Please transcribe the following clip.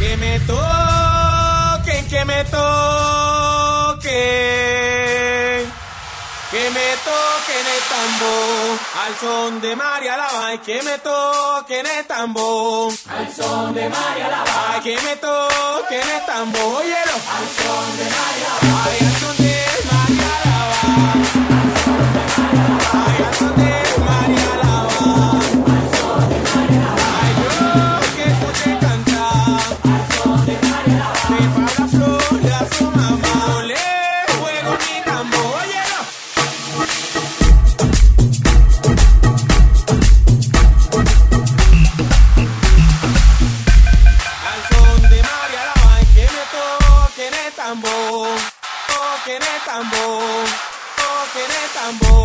Que me toquen, que me toquen. Que me toquen el tambor al son de María Lava. Que me toquen el tambor al son de María Lava. Que me toquen el tambor, óyelo. Al son de tambor, toquen el tambor, toquen el tambor.